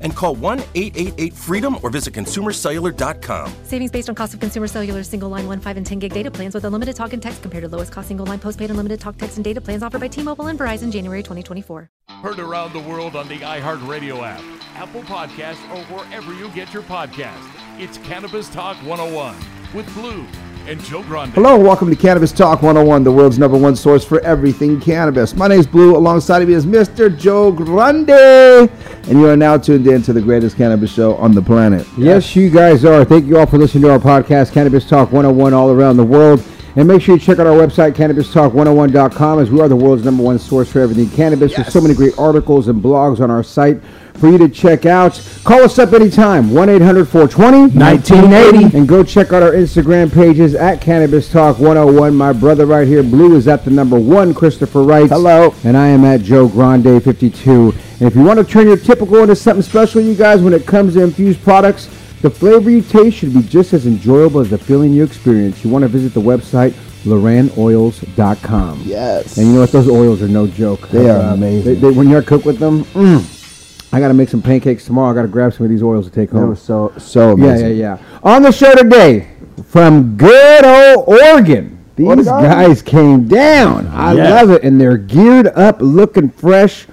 and call 1 888 freedom or visit consumercellular.com. Savings based on cost of consumer cellular single line 1, 5, and 10 gig data plans with unlimited talk and text compared to lowest cost single line postpaid unlimited talk, text, and data plans offered by T Mobile and Verizon January 2024. Heard around the world on the iHeartRadio app, Apple Podcasts, or wherever you get your podcast. It's Cannabis Talk 101 with Blue and Joe Grande. Hello, and welcome to Cannabis Talk 101, the world's number one source for everything cannabis. My name is Blue. Alongside of me is Mr. Joe Grande. And you are now tuned in to the greatest cannabis show on the planet. Yes, you guys are. Thank you all for listening to our podcast, Cannabis Talk 101, all around the world. And make sure you check out our website, cannabistalk101.com, as we are the world's number one source for everything cannabis. There's so many great articles and blogs on our site for you to check out. Call us up anytime, 1 800 420 1980. And go check out our Instagram pages at Cannabis Talk 101. My brother right here, Blue, is at the number one, Christopher Wright. Hello. And I am at Joe Grande 52. And if you want to turn your typical into something special, you guys, when it comes to infused products, the flavor you taste should be just as enjoyable as the feeling you experience. You want to visit the website Lorannoils.com. Yes. And you know what? Those oils are no joke. They are amazing. They, they, when you're cook with them, mm, I got to make some pancakes tomorrow. I got to grab some of these oils to take home. That home. was so, so yeah, amazing. yeah, yeah. yeah. On the show today, from good old Oregon, these Oregon? guys came down. I Yes. love it. And they're geared up, looking fresh.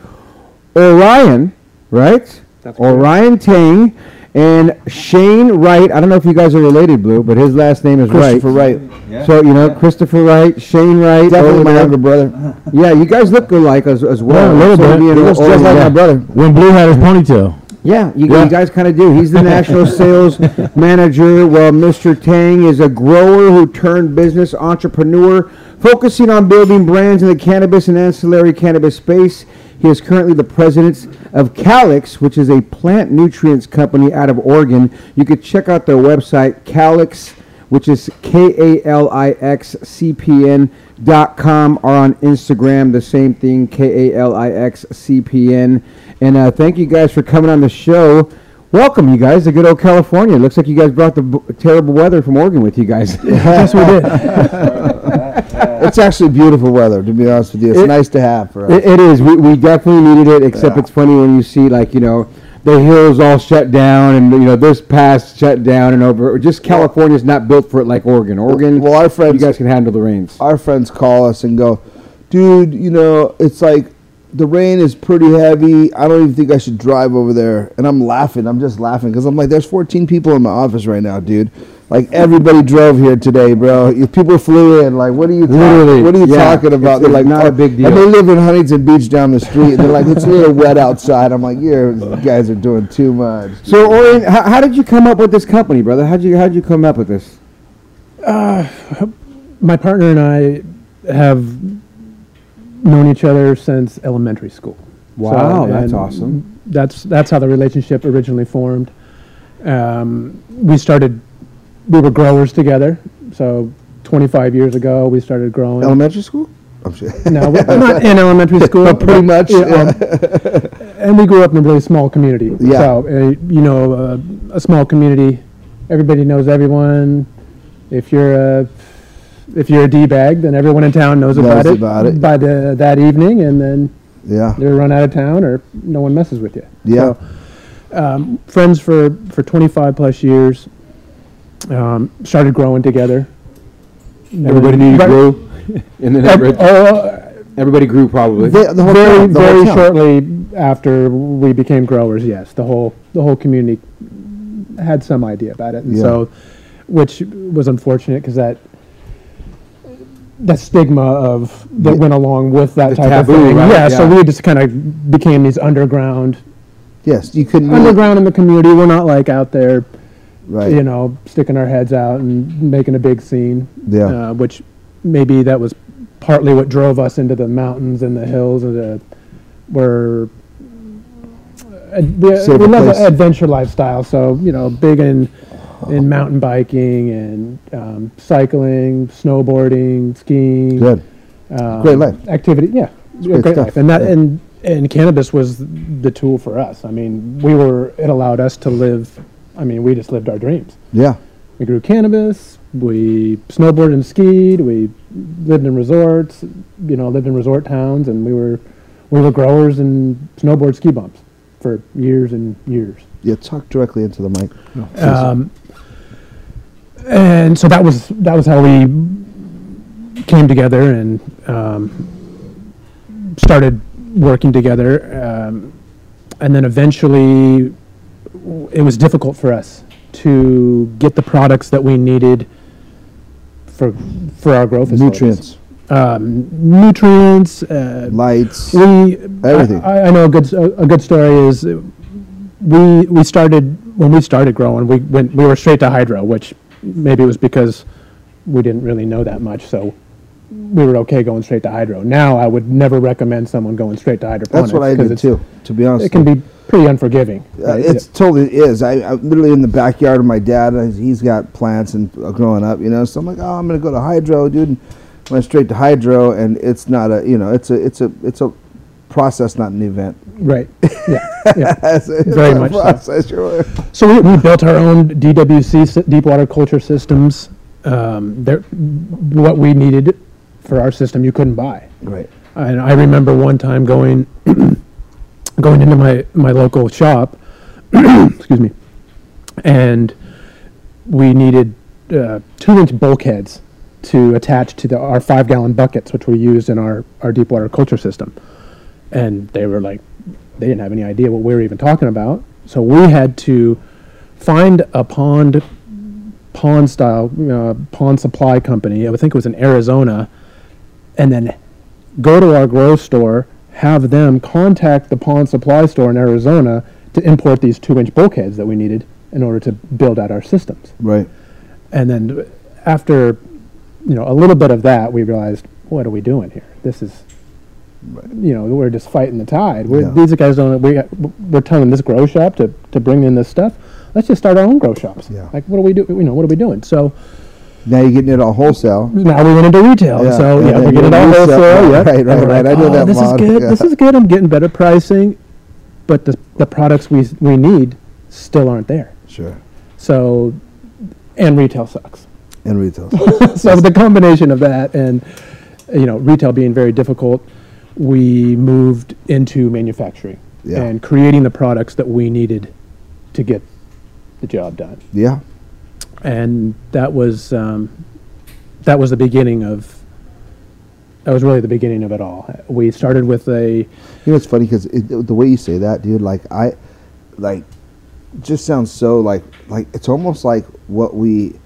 Orion, right? Orion Tang and Shane Wright. I don't know if you guys are related, Blue, but his last name is Christopher Wright. Wright. So, you know, Christopher Wright, Shane Wright. Definitely my younger brother. Yeah, you guys look alike as, as well. Yeah, a little So bit. He looks just like yeah. my brother. When Blue had his ponytail. Yeah, you, you guys kind of do. He's the national sales manager. Well, Mr. Tang is a grower who turned business entrepreneur, focusing on building brands in the cannabis and ancillary cannabis space. He is currently the president of Calix, which is a plant nutrients company out of Oregon. You could check out their website, Calix, which is K A L I X C P N dot com, or on Instagram, the same thing, K A L I X C P N. And uh, thank you guys for coming on the show. Welcome, you guys, to good old California. Looks like you guys brought the b- terrible weather from Oregon with you guys. Yes, we did. It's actually beautiful weather, to be honest with you. It's It- nice to have for us. It, it is. We, we definitely needed it. Except Yeah. it's funny when you see like you know the hills all shut down, and you know this pass shut down and over. Just California's not built for it like Oregon. Oregon. Well, our friends- you guys can handle the rains. our friends call us and go, dude, you know, it's like the rain is pretty heavy. I don't even think I should drive over there. And I'm laughing. I'm just laughing because I'm like, there's 14 people in my office right now, dude. Like everybody drove here today, bro. If people flew in. Like, what are you? talk- Literally, what are you yeah. talking about? It's- they're like, not "Oh," a big deal. And they live in Huntington Beach down the street. And they're like, it's a little wet outside. I'm like, you guys are doing too much. So, Orion, how, how did you come up with this company, brother? How'd you how'd you come up with this? My partner and I have known each other since elementary school. Wow, So, that's awesome. That's that's how the relationship originally formed. Um, we started, we were growers together. So 25 years ago, we started growing. Elementary school? I'm sure. no, we're not in elementary school. But pretty much, yeah, um, and we grew up in a really small community. Yeah. So, uh, you know, uh, a small community, everybody knows everyone. If you're a if you're a d bag, then everyone in town knows, Knows about it about it. by the that evening, and then Yeah. You're run out of town, or no one messes with you. Yeah. So, um, friends for for 25 plus years. Um, started growing together. Everybody knew you Right- grew, and then Ev- everybody, oh, everybody grew probably. The, the whole very town, the very shortly after we became growers, yes, the whole the whole community had some idea about it, and Yeah. so, which was unfortunate because that that stigma of that Yeah. went along with that The type taboo, of thing. right? Yeah, so we just kind of became these underground Yes, you couldn't. underground in the community. We're not like out there, Right. you know, sticking our heads out and making a big scene. Yeah. Uh, which maybe that was partly what drove us into the mountains and the hills and the where uh, we, Safer we love the adventure lifestyle. So you know, big in in mountain biking and um, cycling, snowboarding, skiing. Good. um, Great life. activity. Yeah, great great, stuff, life, and that yeah. and and cannabis was the tool for us. I mean, we were it allowed us to live. I mean, we just lived our dreams. Yeah. We grew cannabis. We snowboarded and skied. We lived in resorts. You know, lived in resort towns, and we were we were growers and snowboard ski bumps for years and years. Yeah. Talk directly into the mic. Um, and so that was that was how we came together and um, started working together. Um, and then eventually, w- it was difficult for us to get the products that we needed for for our growth. Nutrients, um, nutrients. Uh, lights. we Everything. I, I know a good a, a good story is we we started when we started growing. We went we were straight to hydro, which maybe it was because we didn't really know that much, so we were okay going straight to hydro. Now I would never recommend someone going straight to hydroponics. That's what I did too. To be honest, It can be pretty unforgiving. Uh, right? it's totally is. I, I literally in the backyard of my dad. He's got plants and uh, growing up, you know. So I'm like, oh, I'm gonna go to hydro, dude. And went straight to hydro, and it's not a, you know, it's a, it's a, it's a process, not an event. right. Yeah. yeah. Very much so. process. Sure. So we, we built our own DWC deep water culture systems. Um, what we needed for our system, you couldn't buy. Right. And I remember one time going going into my, my local shop, excuse me, and we needed uh, two inch bulkheads to attach to the, our five gallon buckets, which we used in our, our deep water culture system. And they were like, they didn't have any idea what we were even talking about. So we had to find a pond pond style uh, pond supply company. I would think it was in Arizona, and then go to our grow store, have them contact the pond supply store in Arizona to import these two inch bulkheads that we needed in order to build out our systems. Right. And then after you know a little bit of that, we realized what are we doing here? This is you know we're just fighting the tide. We're, Yeah. These guys don't. We got, we're telling this grow shop to to bring in this stuff. Let's just start our own grow shops. Yeah. Like what are we do? You know what are we doing? So Now you're getting it all wholesale. now we went into retail. Yeah, so yeah, we're getting it all wholesale. right, yeah. right, we're right. I know "Oh, that This is good. yeah." This is good. I'm getting better pricing, but the the products we we need still aren't there. Sure. So, and retail sucks. And retail. Sucks. so the combination of that and you know retail being very difficult, we moved into manufacturing Yeah. and creating the products that we needed to get the job done. yeah. And that was um, that was the beginning of. That was really the beginning of it all. We started with a You know, it's funny because the way you say that, dude, like I, like, just sounds so like like it's almost like what we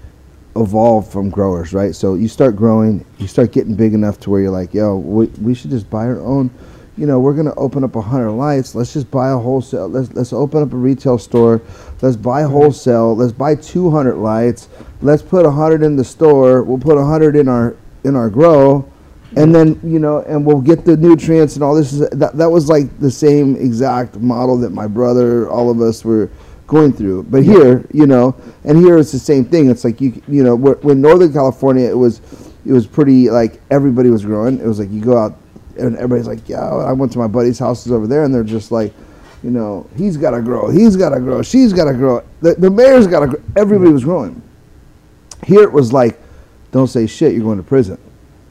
evolved from growers, right? So you start growing, you start getting big enough to where you're like, yo, we, we should just buy our own. You know, we're gonna open up a hundred lights. Let's just buy a wholesale. Let's let's open up a retail store. Let's buy mm-hmm. wholesale. Let's buy two hundred lights. Let's put a hundred in the store. We'll put a hundred in our in our grow and mm-hmm. then you know and we'll get the nutrients and all this that, that was like the same exact model that my brother all of us were going through but here you know and here it's the same thing it's like you you know when northern california it was it was pretty like everybody was growing it was like you go out and everybody's like yeah i went to my buddy's houses over there and they're just like you know he's got to grow he's got to grow she's got to grow the, the mayor's got to grow everybody was growing here it was like don't say shit you're going to prison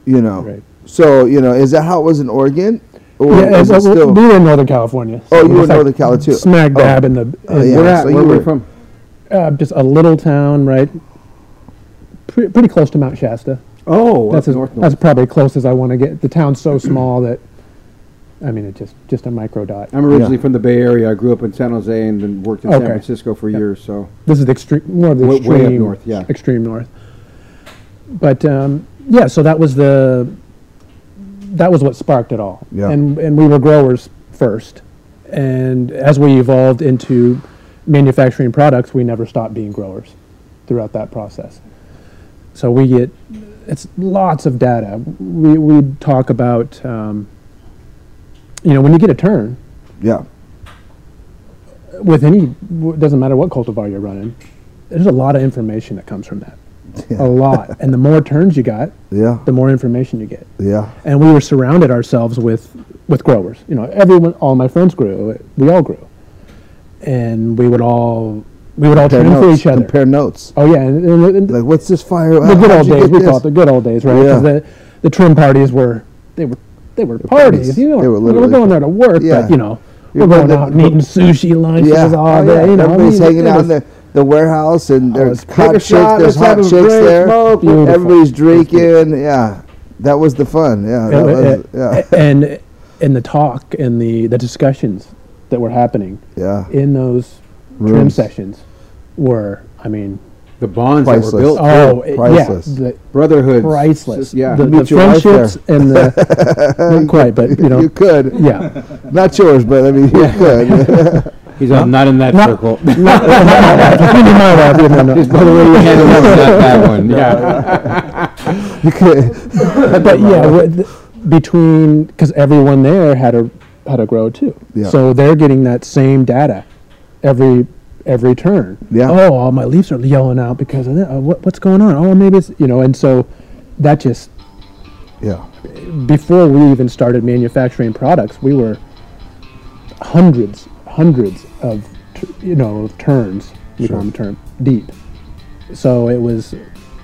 you know Right. so you know, is that how it was in Oregon, Or yeah, is it still? we were in Northern California. Oh, you were in Northern California, too. Smack Oh. dab in the. Oh, in- yeah. Where at? so Where you were you from? uh, just a little town, right? Pre- pretty close to Mount Shasta. Oh, That's as, north. that's probably close as I want to get. The town's so small that, I mean, it just just a micro dot. I'm originally from the Bay Area. I grew up in San Jose and then worked in Okay. San Francisco for years. So This is the extreme, more of the Way- way extreme up north, yeah. extreme north. But um, yeah, so that was the that was what sparked it all. Yeah. And and we were growers first, and as we evolved into manufacturing products, we never stopped being growers throughout that process. So we get it's lots of data. We we talk about um, you know when you get a turn Yeah. with any it doesn't matter what cultivar you're running there's a lot of information that comes from that a lot and the more turns you got Yeah. the more information you get Yeah. and we were surrounded ourselves with with growers you know everyone all my friends grew we all grew and we would all we would all Compare for notes. each other Compare notes. oh yeah and, and, and Like, what's this fire? the good old days we this? call it the good old days right Yeah. the the trim parties were they were they were parties, parties. you know They were literally. we were going there to work Yeah. but you know You're we're going to- out and eating sushi lunches Yeah. all Oh, day yeah. you know I Everybody's mean, hanging out in the, the warehouse and oh, there's hot chicks. There's hot chicks there. Everybody's drinking. Yeah. That was the fun. Yeah. Was, and, yeah. and and the talk and the the discussions that were happening Yeah. in those trim sessions were, I mean, the bonds that were built. oh it- priceless. yeah, the, Brotherhood. priceless. Yeah. the, meet the friendships and the not quite, but you know, you could. yeah, Not yours, but I mean, you could. He's not, not in that Not- circle. you might have, you know, no. By the way you handled it was that one. Yeah. you could. but yeah, with, between because everyone there had a had a grow too, Yeah. so they're getting that same data every every turn. Yeah. Oh, all my leaves are yelling out because of that. Uh, what, what's going on? Oh, maybe it's you know, and so that just Yeah. before we even started manufacturing products, we were hundreds, hundreds of you know turns. We call them turn deep. So it was,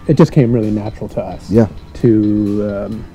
it just came really natural to us. Yeah. To um,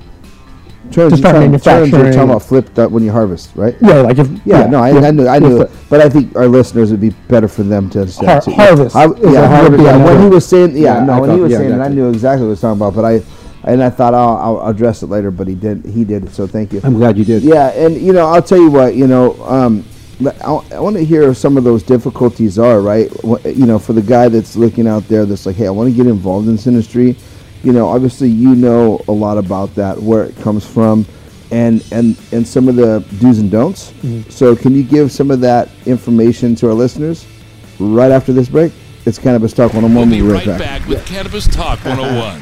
Turns, To start talking- turns you're talking about flipped up when you harvest, right? yeah, like if Yeah, no, I, I knew, I yeah, knew but- it, but I think our listeners would be better for them to understand. Har- harvest I, yeah, harvest. Yeah, when he was saying, yeah, Yeah, no, I when he was yeah, saying it, I knew exactly what he was talking about. But I, and I thought, oh, I'll, I'll address it later. But he did, he did it. So thank you. I'm glad you did. Yeah, and you know, I'll tell you what, you know, um, I, I want to hear some of those difficulties are right. You know, for the guy that's looking out there, that's like, hey, I want to get involved in this industry. You know, obviously, you know a lot about that, where it comes from, and and and some of the do's and don'ts. Mm-hmm. So, can you give some of that information to our listeners right after this break? It's Cannabis Talk 101. We'll be We'll right back with Cannabis Talk 101.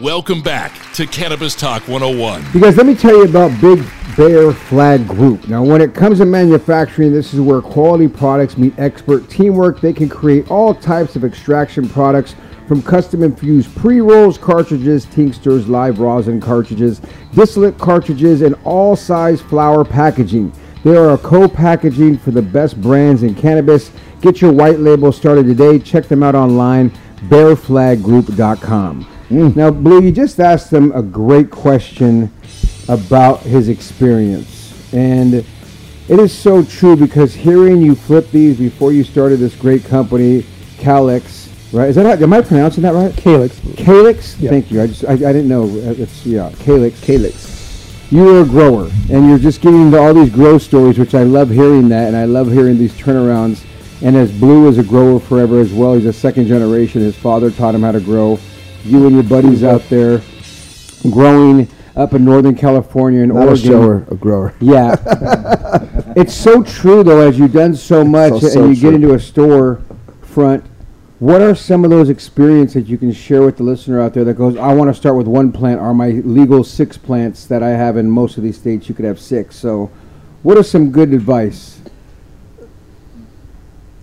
Welcome back to Cannabis Talk 101. Because let me tell you about Big Bear Flag Group. Now, when it comes to manufacturing, this is where quality products meet expert teamwork. They can create all types of extraction products from custom infused pre rolls, cartridges, tinctures, live rosin cartridges, distillate cartridges, and all size flower packaging. They are a co packaging for the best brands in cannabis. Get your white label started today. Check them out online, bearflaggroup.com. Mm. Now, Blue, you just asked him a great question about his experience. And it is so true because hearing you flip these before you started this great company, Calix, right? Is that how, am I pronouncing that right? Calyx. Calix? Yeah. Thank you. I just I, I didn't know. It's yeah, Calix. Calix. You were a grower, and you're just getting into all these grow stories, which I love hearing that, and I love hearing these turnarounds. And as Blue is a grower forever as well, he's a second generation. His father taught him how to grow. You and your buddies out there growing up in Northern California and Not a Oregon. shower, a grower. Yeah. it's so true though, as you've done so much So- and so you true. get into a store front. What are some of those experiences that you can share with the listener out there that goes, I want to start with one plant are my legal six plants that I have in most of these states you could have six. So what are some good advice?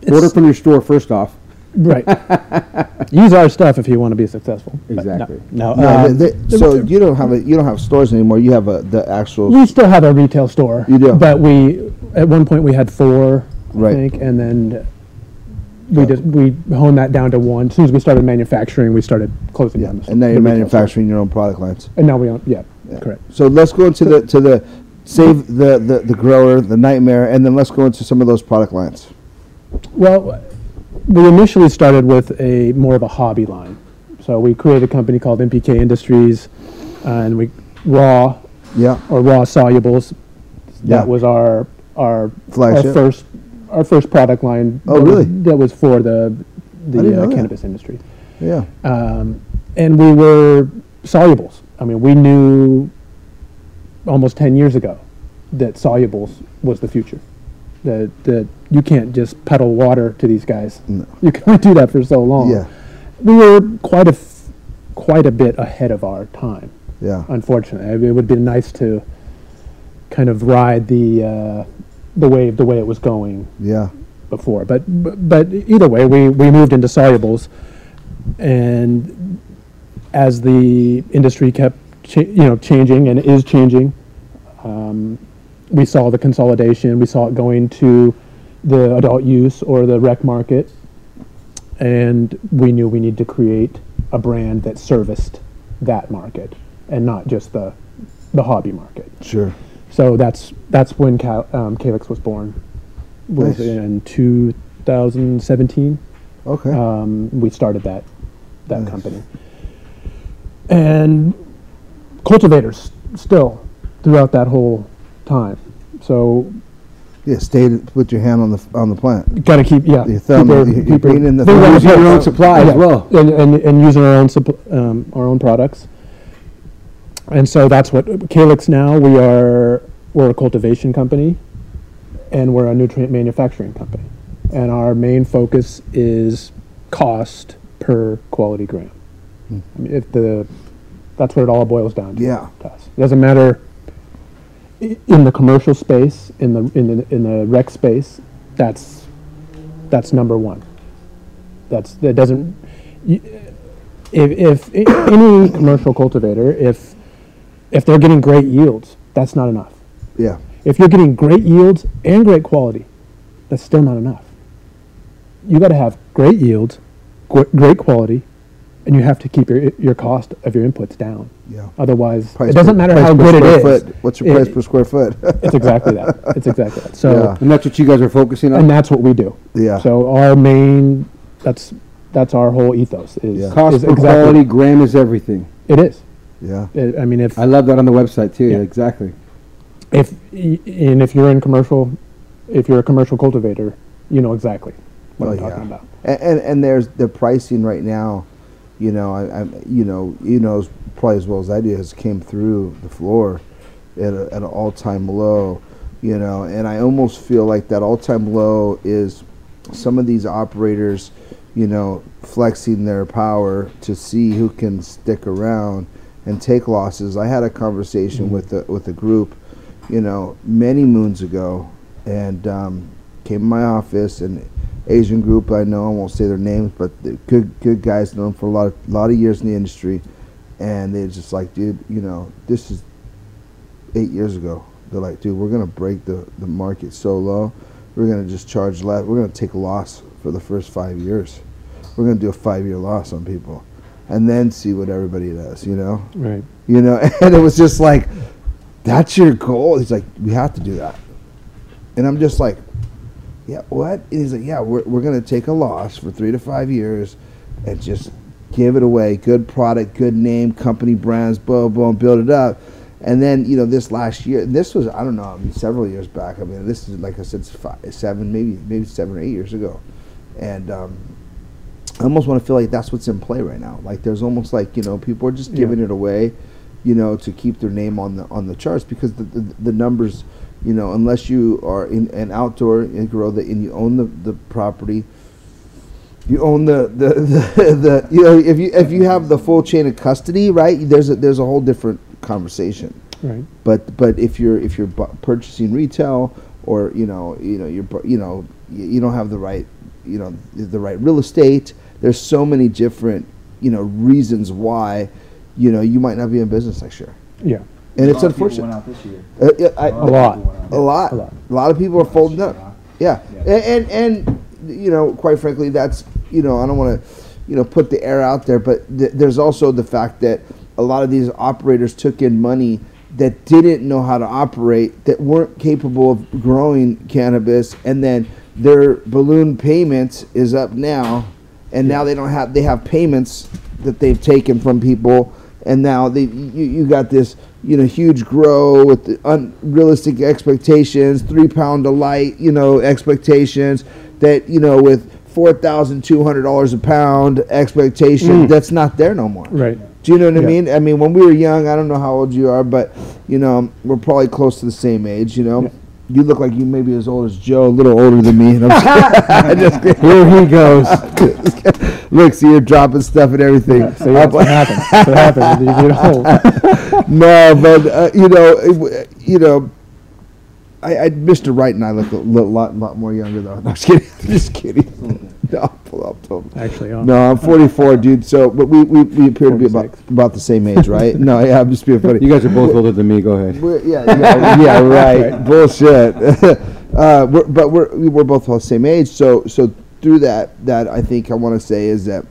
Order from your store first off. Right. Use our stuff if you want to be successful. But no- Exactly. No. No, um, they- they- so you don't have a you don't have stores anymore. You have a the actual. we still have a retail store. You do? But we, at one point, we had four, Right. I think, and then we just we honed that down to one. As soon as we started manufacturing, we started closing yeah, down. the and now the you're retail manufacturing your own product lines. And now we own. Yeah, correct. So let's go into the to the save the, the the grower, the nightmare, and then let's go into some of those product lines. Well, we initially started with a more of a hobby line. So we created a company called NPK Industries, uh, and we raw Yeah, or raw solubles. Yeah. That was our our Flagship. our first our first product line. Oh, that was- really? that was for the the uh, cannabis industry. yeah, um, and we were solubles. I mean, we knew almost ten years ago that solubles was the future. That that you can't just pedal water to these guys. You can only do that for so long. Yeah. we were quite a f- quite a bit ahead of our time. yeah. Unfortunately, I mean, it would be nice to kind of ride the uh, the wave the way it was going Yeah, before. But but, but either way, we, we moved into solubles, and as the industry kept cha- you know changing and is changing, um, we saw the consolidation. We saw it going to the adult use or the rec market, and we knew we needed to create a brand that serviced that market and not just the the hobby market. sure. So that's that's when Cal, um, Calyx was born. Was Nice. in 2017. Okay. Um, we started that that Nice. company, and cultivators still throughout that whole time. So yeah, stay to put your hand on the on the plant. got to keep yeah. Your thumb, keep our- your- your keep our- green in the They thumb. wanna Using put- your own supply as well. and, and, and using our own supp- um, our own products. And so that's what Calyx now we are we're a cultivation company and we're a nutrient manufacturing company. And our main focus is cost per quality gram. I mean, if the that's what it all boils down to. Yeah. to us. It doesn't matter i- in the commercial space, in the in the in the rec space, that's that's number one. That's that doesn't. If, if any commercial cultivator, if if they're getting great yields, that's not enough. Yeah, If you're getting great yields and great quality, that's still not enough. You got to have great yields, great quality, and you have to keep your your cost of your inputs down. yeah. Otherwise, Price it doesn't per- matter price how per good it square. Foot. What's your price It- per square foot? It's exactly that. It's exactly that. So, Yeah. And that's what you guys are focusing on? and that's what we do. Yeah. So our main, that's that's our whole ethos is, Yeah. Cost is per exactly- quality, gram is everything. It is. yeah, It- I mean, if I love that on the website too. Yeah. Exactly. if and if you're in commercial, if you're a commercial cultivator, you know exactly what Oh, I'm yeah. talking about. and, and and there's the pricing right now you know, I, I you know, you know, as- probably as well as I do, has came through the floor at, a, at an all time low, you know, and I almost feel like that all time low is some of these operators, you know, flexing their power to see who can stick around and take losses. I had a conversation with a, with a group, you know, many moons ago, and um, came in my office and Asian group I know I won't say their names, but good good guys known for a lot of lot of years in the industry, and they're just like, dude, you know, this is eight years ago. They're like, dude, we're gonna break the the market so low, we're gonna just charge less. We're gonna take a loss for the first five years. We're gonna do a five year loss on people, and then see what everybody does. You know, Right. you know, and it was just like, that's your goal. He's like, we have to do that, and I'm just like, yeah, what? And he's like, yeah, we're we're gonna take a loss for three to five years, and just give it away. Good product, good name, company brands, blah, and build it up. And then you know this last year, this was I don't know, I mean several years back. I mean this is like I said, five, seven, maybe maybe seven or eight years ago, and um, I almost want to feel like that's what's in play right now. Like there's almost like you know people are just Yeah. giving it away, you know, to keep their name on the on the charts because the the, the numbers, you know, unless you are in an outdoor and grow that and you own the, the property, you own the, the, the, the you know if you if you have the full chain of custody, right? There's a there's a whole different conversation. Right. But but if you're if you're bu- purchasing retail or you know you know you're you know you, you don't have the right you know the right real estate. There's so many different you know reasons why you know you might not be in business next year, Yeah. And it's A lot unfortunate. Went out this year. Uh, yeah, I- A lot. a lot. A lot. A lot of people are folding up. Yeah. Yeah. And, and and you know, quite frankly, that's you know, I don't want to you know put the air out there, but th- there's also the fact that a lot of these operators took in money that didn't know how to operate, that weren't capable of growing cannabis, and then their balloon payment is up now, and now they don't have they have payments that they've taken from people, and now they you, you got this you know huge grow with the unrealistic expectations, three pound a light you know expectations that you know with four thousand two hundred dollars a pound expectation mm. that's not there no more. Right. Do you know what I mean? I mean, when we were young, I don't know how old you are, but you know, we're probably close to the same age. You know, you look like you may be as old as Joe, a little older than me. And I'm just, kidding. Here he goes. look, see, you're dropping stuff and everything. So that's what happens. That's what happens. when You get old. no, but uh, you know, it you know, I, I Mr. Wright and I look a lot, lot more younger though. No, I'm just kidding. I'm just kidding. No, I'll pull up to him. Actually, oh. No, I'm 44, dude. So, but we, we, we appear to be about about the same age, right? no, yeah, I'm just being funny. You guys are both older than me. Go ahead. We're, yeah, yeah, yeah, right. Bullshit. uh, we're, but we're we're both all the same age, so so through that that I think I want to say is that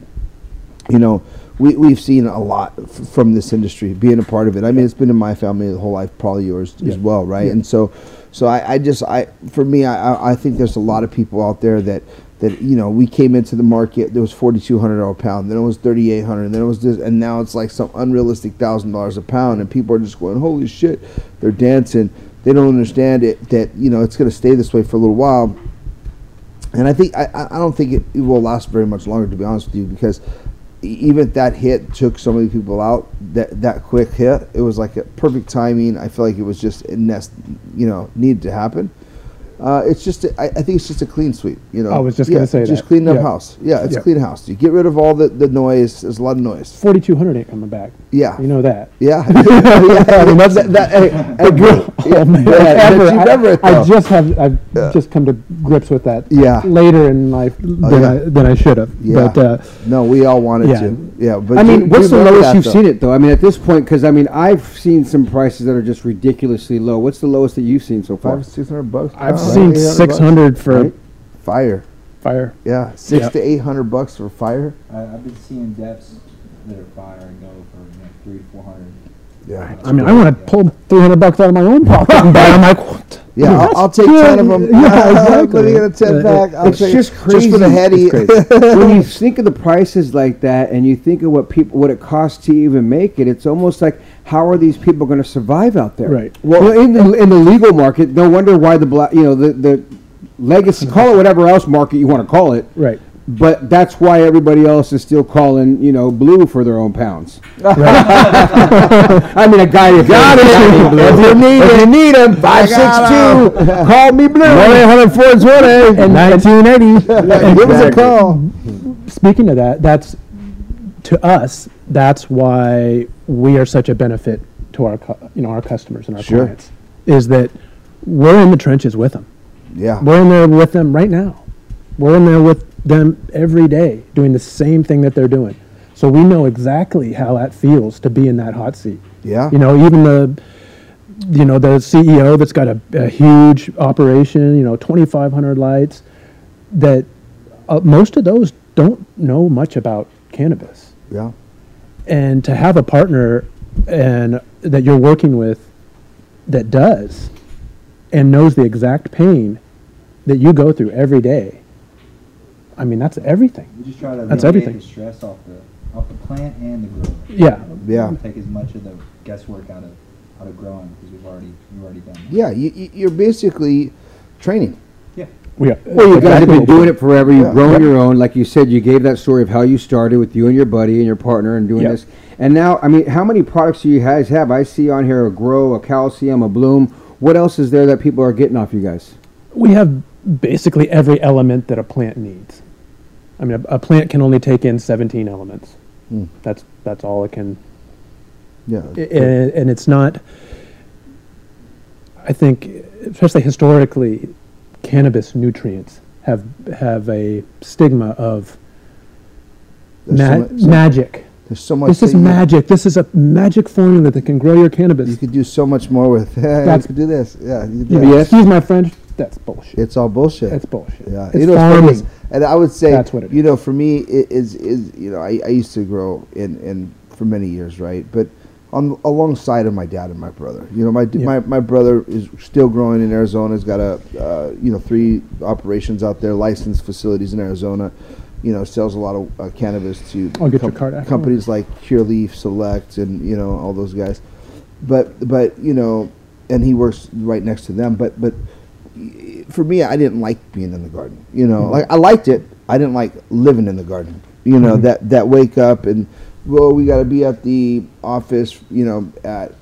you know we we've seen a lot f- from this industry, being a part of it. I mean, it's been in my family the whole life, probably yours as well, right? And so so I, I just I for me I, I- I think there's a lot of people out there that. That you know, we came into the market. There was forty two hundred dollar a pound. Then it was thirty eight hundred. Then it was this, and now it's like some unrealistic thousand dollars a pound. And people are just going, "Holy shit!" They're dancing. They don't understand it that you know it's going to stay this way for a little while. And I think I, I don't think it, it will last very much longer, to be honest with you, because even that hit took so many people out, that that quick hit, it was like a perfect timing. I feel like it was just nest, you know, needed to happen. Uh, it's just, a, I, I think it's just a clean sweep. You know, I was just Yeah, gonna say just that. clean up Yeah. house. Yeah, it's Yeah. a clean house. You get rid of all the, the noise. There's a lot of noise. 4,200 ain't coming back. Yeah, You know that. yeah, yeah. I mean, that's that. that hey, hey, good. Yeah, Oh, yeah, Ever. you remember it I, I just have I've just come to grips with that. Yeah. Oh, Later in life than yeah. I than I should have. Yeah. But uh, no, we all wanted Yeah. to. Yeah, but I mean, do what's the lowest you've though. seen it though? I mean, at this point, because I mean, I've seen some prices that are just ridiculously low. What's the lowest that you've seen so far? Five, six hundred bucks. I've seen right, 800 bucks. 600 for Right? fire. fire. Yeah, six Yeah. to eight hundred bucks for fire. I, I've been seeing depths that are fire and go for you know, three to four hundred. Yeah, I mean, I want to pull 300 bucks out of my own pocket and buy. I'm like, what? Yeah. I'll, I'll take ten of them. Yeah, exactly. Let me get a ten pack. I'll it's take just it. crazy. Just for the heady. When you think of the prices like that, and you think of what people, what it costs to even make it, it's almost like how are these people going to survive out there? Right. Well, in the in the legal market, no wonder why the black, you know, the the legacy, call it whatever else market you want to call it. Right. But that's why everybody else is still calling, you know, blue for their own pounds. I mean, a guy that Got it. If you need if it. you need him, five six two, call me blue. One 420 And 1980. Give us a call. Speaking of that, that's to us. That's why we are such a benefit to our, you know, our customers and our Sure. clients. Is that we're in the trenches with them. Yeah. We're in there with them right now. We're in there with them every day, doing the same thing that they're doing. So we know exactly how that feels to be in that hot seat. Yeah. You know, even the, you know, the CEO that's got a, a huge operation, you know, 2,500 lights, that uh, most of those don't know much about cannabis. Yeah. And to have a partner and that you're working with that does and knows the exact pain that you go through every day. I mean, that's everything. We just try to That's everything. the stress off the off the plant and the grower. Yeah. Yeah. Take as much of the guesswork out of out of growing because we've already we've already done. It. Yeah. You, you- you're basically training. Yeah. We are, Well, you guys have been doing it forever. You've Yeah. grown Yep. your own. Like you said, you gave that story of how you started with you and your buddy and your partner and doing Yep. this. And now, I mean, how many products do you guys have? I see on here a grow, a calcium, a bloom. What else is there that people are getting off you guys? We have basically every element that a plant needs. I mean, a, a plant can only take in 17 elements. Hmm. That's that's all it can Yeah. and, and it's not i think especially historically cannabis nutrients have have a stigma of There's ma- so much- so- magic There's so much. this is magic this is a magic formula that can grow your cannabis You could do so much more with. Yeah, you could do this. Yeah. You could do know, excuse my french that's bullshit It's all bullshit. that's bullshit Yeah, it's you know, it's farming. and I would say That's what it you know for me it is is you know I, I used to grow in in for many years right, but on alongside of my dad and my brother, you know my Yeah. my, my brother is still growing in Arizona. He's got a uh, you know three operations out there, licensed facilities in Arizona. You know, sells a lot of uh, cannabis to I'll get your card afterwards. companies like Curaleaf, Select, and you know all those guys. But but you know, and he works right next to them. But but for me, I didn't like being in the garden. You know, mm-hmm. like I liked it. I didn't like living in the garden. You know mm-hmm. that that wake up and well, we got to be at the office. You know at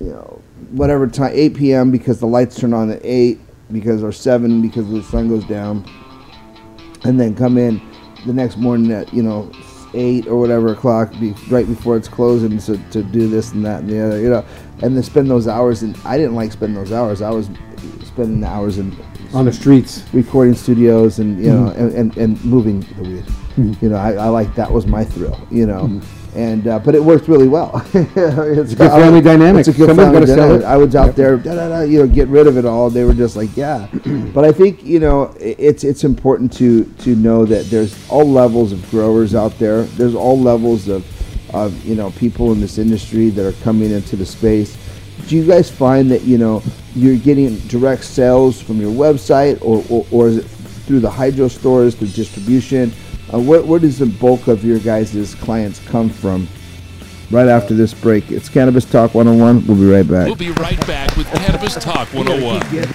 you know whatever time 8 p.m. because the lights turn on at eight because or seven because the sun goes down, and then come in the next morning at you know eight or whatever o'clock, be, right before it's closing, to, to do this and that and the other, you know, and then spend those hours. And I didn't like spending those hours. I was spending the hours in On the streets. recording studios and you know mm-hmm. and, and, and moving the weed. Mm-hmm. You know, I, I like that was my thrill. You know. Mm-hmm. And uh, but it worked really well. it's a good family dynamic. It's a good family dynamic. I was out there, da, da, da, you know, get rid of it all. They were just like, yeah. but I think you know, it's it's important to to know that there's all levels of growers out there. There's all levels of of you know people in this industry that are coming into the space. Do you guys find that you know you're getting direct sales from your website, or or, or is it through the hydro stores, through distribution? Uh, where, where does the bulk of your guys' clients come from? Right after this break, it's Cannabis Talk 101. We'll be right back. We'll be right back with Cannabis Talk 101.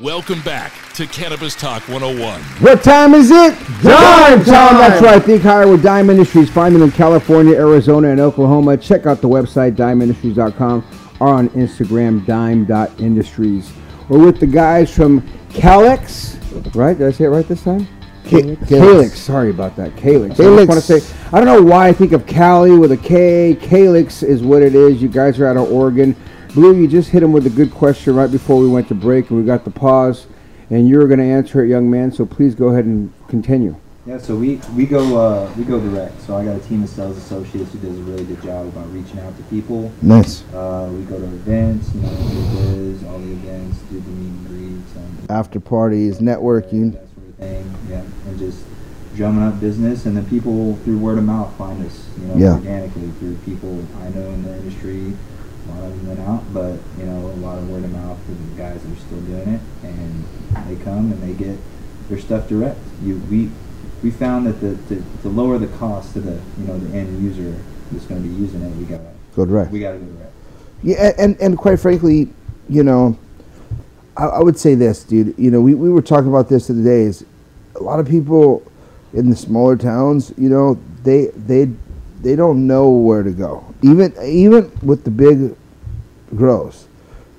Welcome back to Cannabis Talk 101. What time is it? Dime time! That's right. Think higher with Dime Industries. Find them in California, Arizona, and Oklahoma. Check out the website, dimeindustries.com, or on Instagram, dime.industries. We're with the guys from Kalix, right? Did I say it right this time? Ca- Kalix. Sorry about that. Kalix. I Kalix. just want to say, I don't know why I think of Cali with a K. Kalix is what it is. You guys are out of Oregon. Blue, you just hit him with a good question right before we went to break, and we got the pause, and you were going to answer it, young man. So please go ahead and continue. Yeah, so we we go uh, we go direct. So I got a team of sales associates who does a really good job about reaching out to people. Nice. Uh, we go to events, you know, do biz, all the events, do the meet and greets, um, After parties, networking. that sort of thing. Yeah, and just drumming up business, and then people through word of mouth find us, you know, Yeah. organically through people I know in the industry. A lot of them went out, but you know, a lot of word of mouth for the guys that are still doing it, and they come and they get their stuff direct. You we we found that the to, to lower the cost to the you know the end user that's going to be using it, we got to Go direct. we got to go direct. Yeah, and and quite frankly, you know, I, I would say this, dude. You know, we, we were talking about this today. Is a lot of people in the smaller towns, you know, they they they don't know where to go. Even even with the big grows,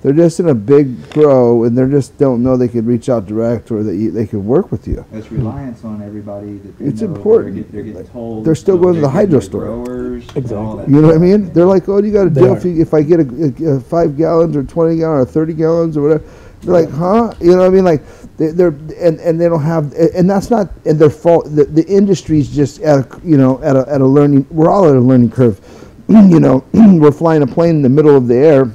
they're just in a big grow, and they just don't know they could reach out direct or that you, they could work with you. It's reliance on everybody that they It's know important. They're, get- they're getting told. They're still going to the they're getting hydro store. Growers, and all that You know what I mean? They're like, oh, you got to They deal if, you, if I get a, a, a five gallons or twenty gallons or thirty gallons or whatever. They're like, huh? You know what I mean? Like, they, they're and, and they don't have, and that's not and their fault. The, the industry's just at a, you know at a, at a learning. We're all at a learning curve. you know, we're flying a plane in the middle of the air,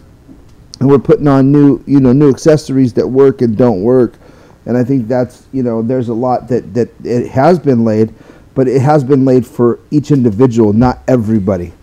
and we're putting on new you know new accessories that work and don't work. And I think that's you know there's a lot that that it has been laid, but it has been laid for each individual, not everybody.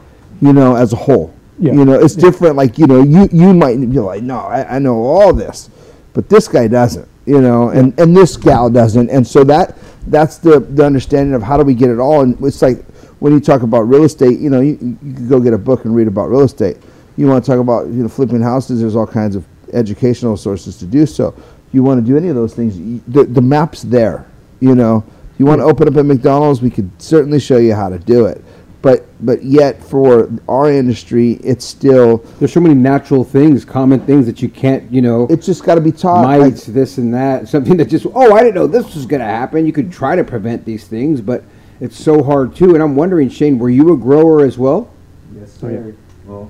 You know, as a whole. Yeah. You know, it's different. Like you know, you you might be like, no, I, I know all this, but this guy doesn't. You know, and and this gal doesn't. And so that that's the the understanding of how do we get it all. And it's like when you talk about real estate, you know, you, you could go get a book and read about real estate. You want to talk about you know flipping houses? There's all kinds of educational sources to do so. You want to do any of those things? The the map's there. You know, you want to open up a McDonald's? We could certainly show you how to do it. But but yet for our industry, it's still There's so many natural things, common things that you can't, you know, it's just got to be taught. mites, this and that. Something that just, oh, I didn't know this was going to happen. You could try to prevent these things, but it's so hard too. And I'm wondering, Shane, were you a grower as well? Yes, Oh, yeah. sir.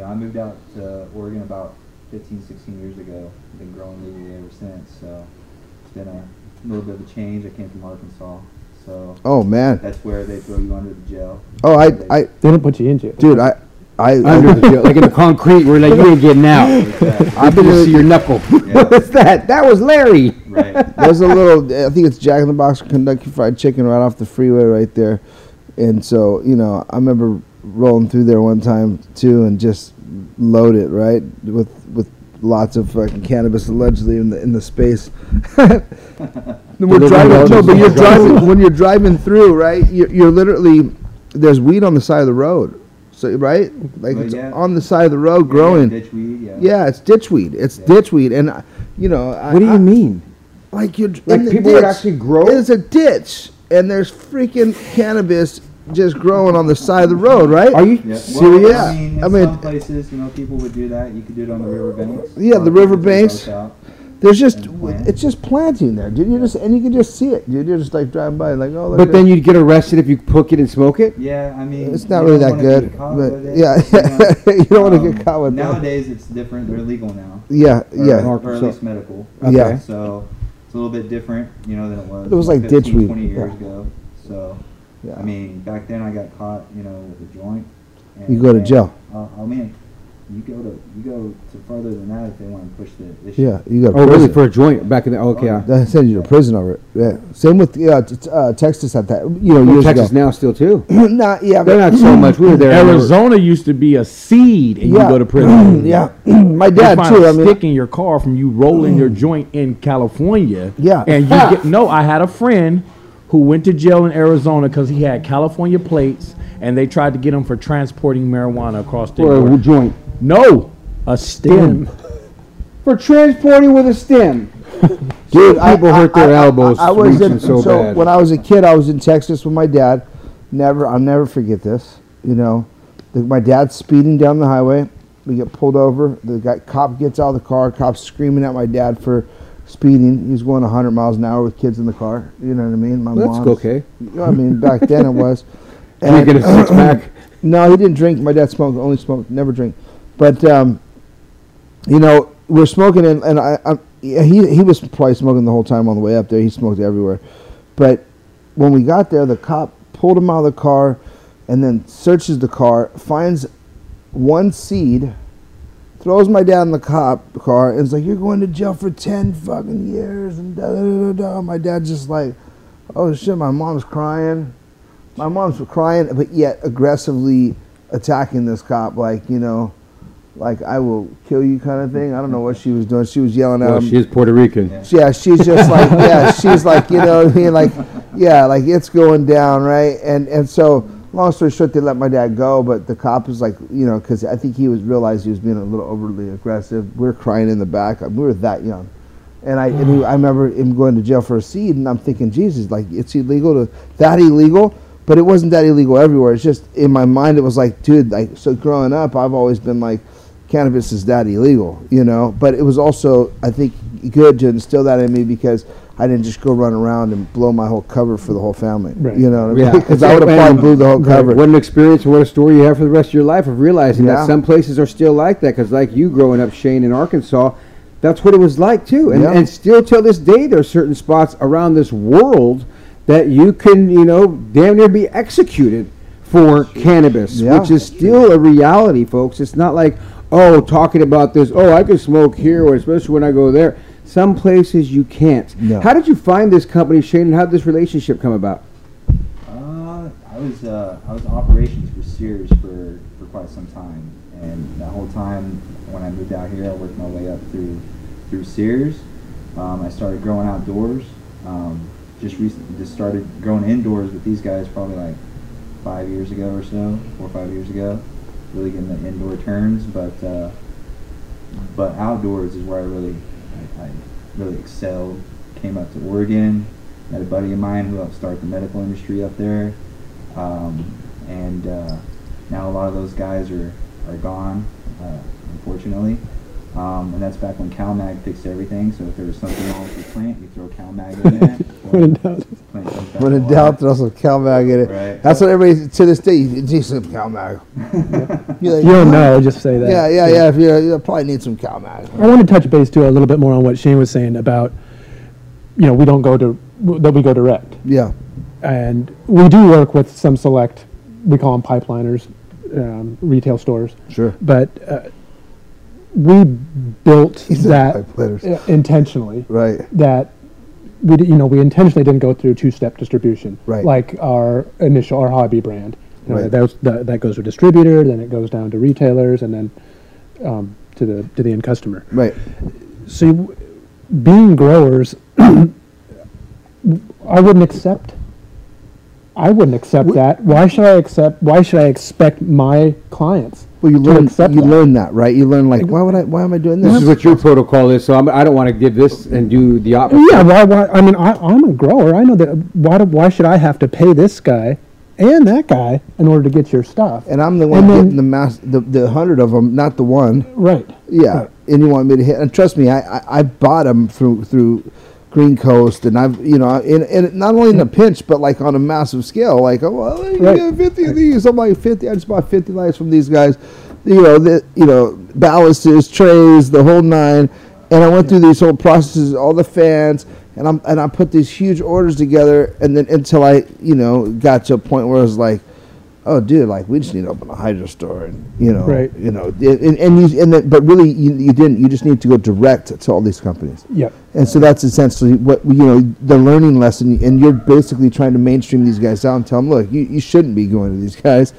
Well, yeah, I moved out to Oregon about 15, 16 years ago. Been growing legally ever since. So it's been a little bit of a change. I came from Arkansas, so oh man. that's where they throw you under the jail. Oh, I I They don't put you in jail. dude, I I Under the jail, like in the concrete, where like you ain't getting out. I've been You in see your knuckle. what was that? That was Larry. Right. There's a little. I think it's Jack in the Box Kentucky Fried Chicken right off the freeway right there, and so you know I remember rolling through there one time too and just load it right with with lots of fucking cannabis allegedly in the in the space. We're driving. No, but you're driving when you're driving through right. You're, you're literally there's weed on the side of the road. So right, like Well, it's yeah. on the side of the road Yeah, growing. Ditchweed, yeah. Yeah, it's ditchweed. It's Yeah. ditchweed, and you know. I- What do you I- mean? like you're Like in the people would actually grow? It's a ditch, and there's freaking cannabis just growing on the side of the road, right? Are you Yeah. Well. I mean, in I mean- some places, you know, people would do that. You could do it on the riverbanks. Yeah, the of people riverbanks. take those out. There's just it's just planting there, dude. You just and you can just see it, dude. You're just like driving by, like oh. Look But then you'd get arrested if you cook it and smoke it. Yeah, I mean, It's not really that good, but yeah, you, know. you don't want to get caught with that. Nowadays, it's different. They're legal now. Yeah, Or, yeah. or at least medical. Yeah. So it's a little bit different, you know, than it was. It was like 15, ditchweed, 20 years yeah. ago. So, Yeah. I mean, back then I got caught, you know, with a joint. You go to and, jail. Uh, I mean, you go to you go to further than that if they want to push the issue. Yeah, you got Oh, really? For a joint back in the okay. yeah. They send you to prison over it. Yeah. Same with yeah, t- t- uh, Texas at that. You know, Well, years Texas ago. now still too. not yeah, They're but not so much. We were there. Arizona used to be a seed, and Yeah. you go to prison. yeah. My They dad find too. a I mean, stick in your car from you rolling your joint in California. Yeah. and you get no. I had a friend who went to jail in Arizona because he had California plates, and they tried to get him for transporting marijuana across the Or a border. joint. No, a stem. For transporting with a stem. dude, I- people I, hurt their I- I- elbows I, was reaching in, so bad. when I was a kid, I was in Texas with my dad. Never, I'll never forget this. You know, the, my dad's speeding down the highway. We get pulled over. The guy, cop gets out of the car. Cop's screaming at my dad for speeding. He's going 100 miles an hour with kids in the car. You know what I mean? My Well, that's mom's- okay. You know I mean, back then it was. And you get a six pack. No, he didn't drink. My dad smoked, only smoked, never drink. But um, you know, we're smoking, and, and I, I, yeah, he he was probably smoking the whole time on the way up there. He smoked everywhere. But when we got there, the cop pulled him out of the car, and then searches the car, finds one seed, throws my dad in the cop car, and is like, "You're going to jail for ten fucking years." And da da da da. My dad just like, "Oh shit!" My mom's crying. My mom's crying, but yet aggressively attacking this cop, like you know, like I will kill you kind of thing. I don't know what she was doing. She was yelling at Well, him. she is Puerto Rican. Yeah, she's just like, yeah, she's like, you know what I mean? Like, yeah, like it's going down, right? And and so, long story short, they let my dad go, but the cop was like, you know, because I think he was realized he was being a little overly aggressive. We are crying in the back. We were that young. And I, and he, I remember him going to jail for a seed, and I'm thinking, Jesus, like it's illegal to that illegal, but it wasn't that illegal everywhere. It's just in my mind, it was like, dude, like so. Growing up, I've always been like, cannabis is that illegal, you know. But it was also, I think, good to instill that in me because I didn't just go run around and blow my whole cover for the whole family, Right. you know. What I Yeah, mean? Because I would have And- probably blew the whole cover. What an experience and what a story you have for the rest of your life of realizing Yeah. that some places are still like that. Because, like you growing up, Shane, in Arkansas, that's what it was like too. And, Yeah. and still till this day, there are certain spots around this world that you can, you know, damn near be executed for cannabis, Yeah. which is still a reality, folks. It's not like, oh, talking about this, oh, I can smoke here, or especially when I go there. Some places you can't. No. How did you find this company, Shane, and how did this relationship come about? Uh, I was uh, I was operations for Sears for, for quite some time, and that whole time when I moved out here, I worked my way up through through Sears. Um, I started growing outdoors. Um, just recently, just started growing indoors with these guys probably like five years ago or so, four or five years ago. Really getting the indoor turns, but uh, but outdoors is where I really I, really excelled. Came up to Oregon, met a buddy of mine who helped start the medical industry up there, um, and uh, now a lot of those guys are are gone, uh, unfortunately. Um, and that's back when CalMag fixed everything. So if there was something wrong with the plant, you throw CalMag in there. When in doubt. Plant comes back When in doubt, throw some CalMag in it. Right. That's what everybody to this day. You need some CalMag. You're like, You don't know, just say that. Yeah, yeah, yeah. If you, you probably need some CalMag. I want to touch base too a little bit more on what Shane was saying about, you know, we don't go to that we go direct, Yeah, and we do work with some select, we call them pipeliners, um, retail stores. sure. But uh, we built He said that uh, intentionally. Right. That we, you know, we intentionally didn't go through two-step distribution, Right. Like our initial, our hobby brand. You know, Right. that, was, that, that goes to distributor, then it goes down to retailers, and then um, to the to the end customer. Right. So, being growers, I wouldn't accept. I wouldn't accept that. Why should I accept? Why should I expect my clients Well, you learn. You that? learn that, right? You learn like, why would I? Why am I doing This this? is what your protocol is, so I'm, I don't want to give this and do the opposite. Yeah, why? Why? I mean, I, I'm a grower. I know that. Why? Do, why should I have to pay this guy and that guy in order to get your stuff. And I'm the one And then- getting the mass, the, the hundred of them, not the one. Right. Yeah, Right. and you want me to hit? And trust me, I I, I bought them through through Green Coast, and I've you know, in, in not only in a mm. pinch, but like on a massive scale. Like, oh well, you Right. get fifty of these. I'm like fifty. I just bought fifty lights from these guys. You know, the you know ballasters, trays, the whole nine. And I went through these whole processes, all the fans, and I'm and I put these huge orders together, and then until I you know got to a point where I was like, oh dude, like we just need to open a hydro store, and you know, Right. you know, and, and you and then, but really you, you didn't. You just need to go direct to all these companies. Yep. And so that's essentially what you know the learning lesson, and you're basically trying to mainstream these guys out and tell them, look, you, you shouldn't be going to these guys.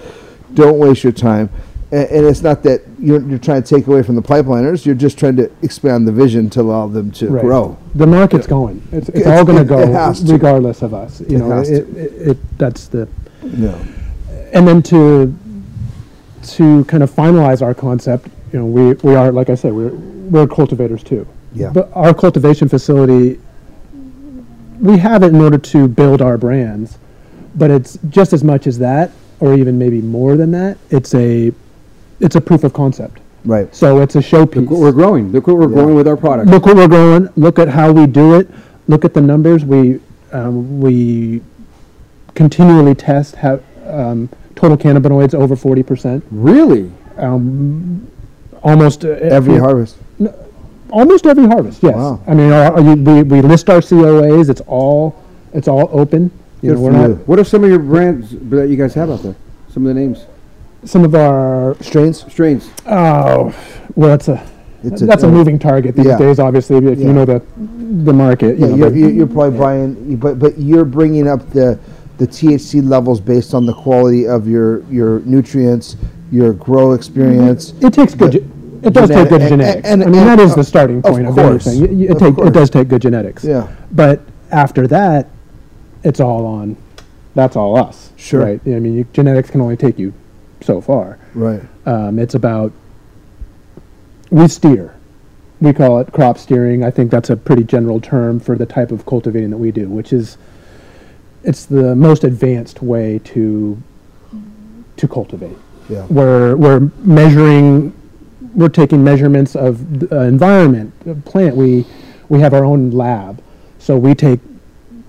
Don't waste your time. And, and it's not that you're, you're trying to take away from the pipeliners. You're just trying to expand the vision to allow them to Right. grow. The market's going. It's, it's It's- all going to go it has to. regardless of us. You It know, it, it, it, that's the. No. And then to to kind of finalize our concept, you know, we, we are like I said, we're we're cultivators too. Yeah. But our cultivation facility, we have it in order to build our brands, but it's just as much as that, or even maybe more than that. It's a it's a proof of concept. Right. So it's a showpiece. Look what we're growing. Look what we're growing with our product. Look what we're growing. Look at how we do it. Look at the numbers. We um, we continually test have um, total cannabinoids over forty percent. Really? Um, almost uh, Every harvest. Almost every harvest. Yes. Wow. I mean, our, you, we we list our COAs. It's all it's all open. You Good know, we're for not you. What are some of your brands that you guys have out there? Some of the names, some of our Strains. strains. oh well, that's a It's that's a, uh, moving target these yeah. days. Obviously, if Yeah. you know the the market. Yeah, you know, you're, you're probably buying, but but you're bringing up the the THC levels based on the quality of your your nutrients, your grow experience. It takes good. the It does take good genetic- and- genetics. and- I mean, that is of- the starting point of, course, anything. Y- y- It, of take, it does take good genetics. Yeah. But after that, it's all on. That's all us. Sure. Right. I mean, you, genetics can only take you so far. Right. Um, it's about. We steer. We call it crop steering. I think that's a pretty general term for the type of cultivating that we do, which is. It's the most advanced way to. To cultivate Yeah. we're we're measuring we're taking measurements of the uh, environment the plant we we have our own lab so we take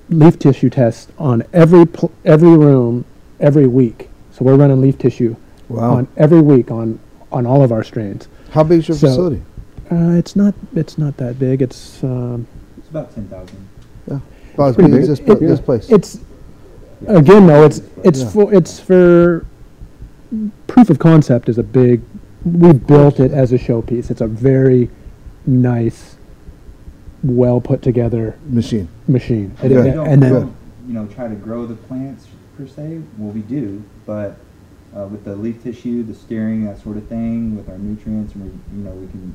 leaf tissue tests on every pl- every room every week so we're running leaf tissue Wow. on every week on on all of our strains How big is your So- facility? uh, it's not it's not that big it's um, It's about ten thousand. About as pretty big this, It- this place. it's again though it's it's Yeah. for it's for proof of concept is a big we built it as a showpiece it's a very nice well put together machine. machine and, Good. We and then don't, you know, try to grow the plants per se. Well, we do, but uh, with the leaf tissue, the steering, that sort of thing, with our nutrients, and we, you know, we can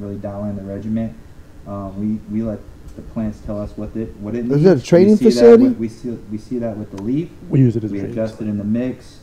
really dial in the regimen. Um, we we let the plants tell us what it what it Is needs. Is it a training we facility? with- we see we see that with the leaf. we use it as a we training adjust it in the mix.